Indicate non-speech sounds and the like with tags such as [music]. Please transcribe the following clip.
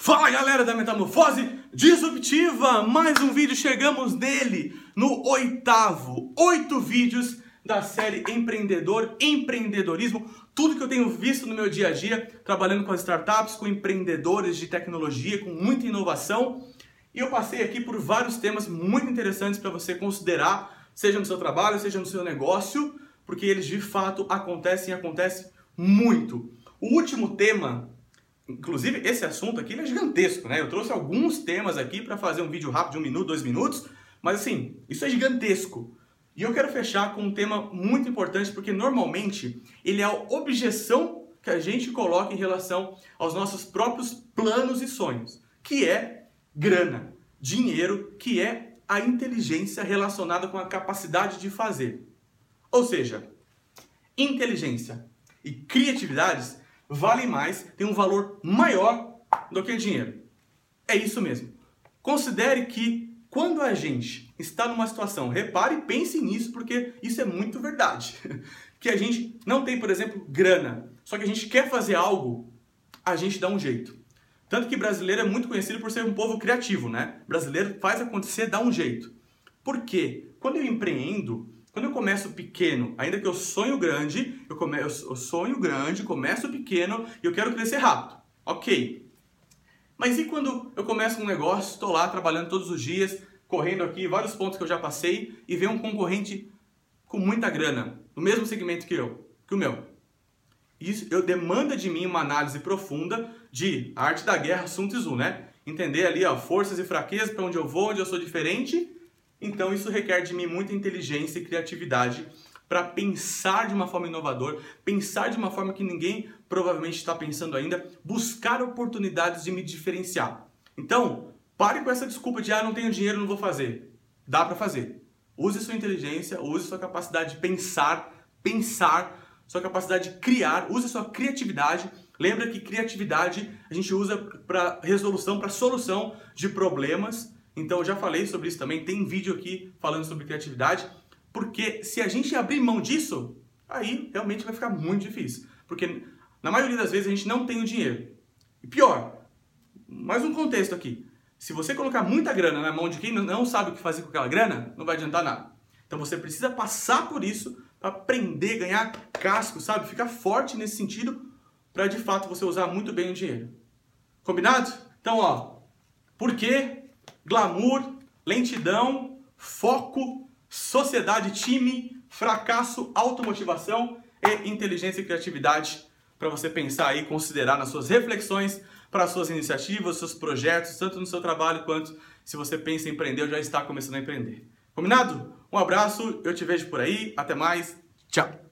Fala galera da Metamorfose Disruptiva! Mais um vídeo, chegamos nele, no oitavo. Oito vídeos da série Empreendedor, Empreendedorismo, tudo que eu tenho visto no meu dia a dia, trabalhando com as startups, com empreendedores de tecnologia, com muita inovação. E eu passei aqui por vários temas muito interessantes para você considerar, seja no seu trabalho, seja no seu negócio, porque eles de fato acontecem e acontecem muito. O último tema Inclusive, esse assunto aqui é gigantesco, né? Eu trouxe alguns temas aqui para fazer um vídeo rápido de um minuto, dois minutos, mas assim, isso é gigantesco. E eu quero fechar com um tema muito importante, porque normalmente ele é a objeção que a gente coloca em relação aos nossos próprios planos e sonhos, que é grana, dinheiro, que é a inteligência relacionada com a capacidade de fazer. Ou seja, inteligência e criatividades vale mais, tem um valor maior do que dinheiro. É isso mesmo. Considere que quando a gente está numa situação, repare e pense nisso, porque isso é muito verdade. [laughs] Que a gente não tem, por exemplo, grana, só que a gente quer fazer algo, a gente dá um jeito. Tanto que brasileiro é muito conhecido por ser um povo criativo, né? Brasileiro faz acontecer, dá um jeito. Por quê? Quando eu empreendo, quando eu começo pequeno, ainda que eu sonho grande, eu, come... eu sonho grande, começo pequeno e eu quero crescer rápido. Ok. Mas e quando eu começo um negócio, estou lá trabalhando todos os dias, correndo aqui, vários pontos que eu já passei, e vem um concorrente com muita grana, no mesmo segmento que eu, que o meu. Isso eu, demanda de mim uma análise profunda de arte da guerra, Sun Tzu, né? Entender ali, ó, forças e fraquezas, para onde eu vou, onde eu sou diferente então isso requer de mim muita inteligência e criatividade para pensar de uma forma inovadora, pensar de uma forma que ninguém provavelmente está pensando ainda, buscar oportunidades de me diferenciar. Então, pare com essa desculpa de ah, não tenho dinheiro, não vou fazer. Dá para fazer. Use sua inteligência, use sua capacidade de pensar, pensar, sua capacidade de criar, use sua criatividade. Lembra que criatividade a gente usa para resolução, para solução de problemas então eu já falei sobre isso também, tem vídeo aqui falando sobre criatividade, porque se a gente abrir mão disso, aí realmente vai ficar muito difícil. Porque na maioria das vezes a gente não tem o dinheiro. E pior, mais um contexto aqui. Se você colocar muita grana na mão de quem não sabe o que fazer com aquela grana, não vai adiantar nada. Então você precisa passar por isso para aprender, ganhar casco, sabe? Ficar forte nesse sentido para de fato você usar muito bem o dinheiro. Combinado? Então, ó, por que glamour, lentidão, foco, sociedade, time, fracasso, automotivação e inteligência e criatividade para você pensar e considerar nas suas reflexões para as suas iniciativas, seus projetos, tanto no seu trabalho quanto se você pensa em empreender ou já está começando a empreender. Combinado? Um abraço, eu te vejo por aí, até mais, tchau!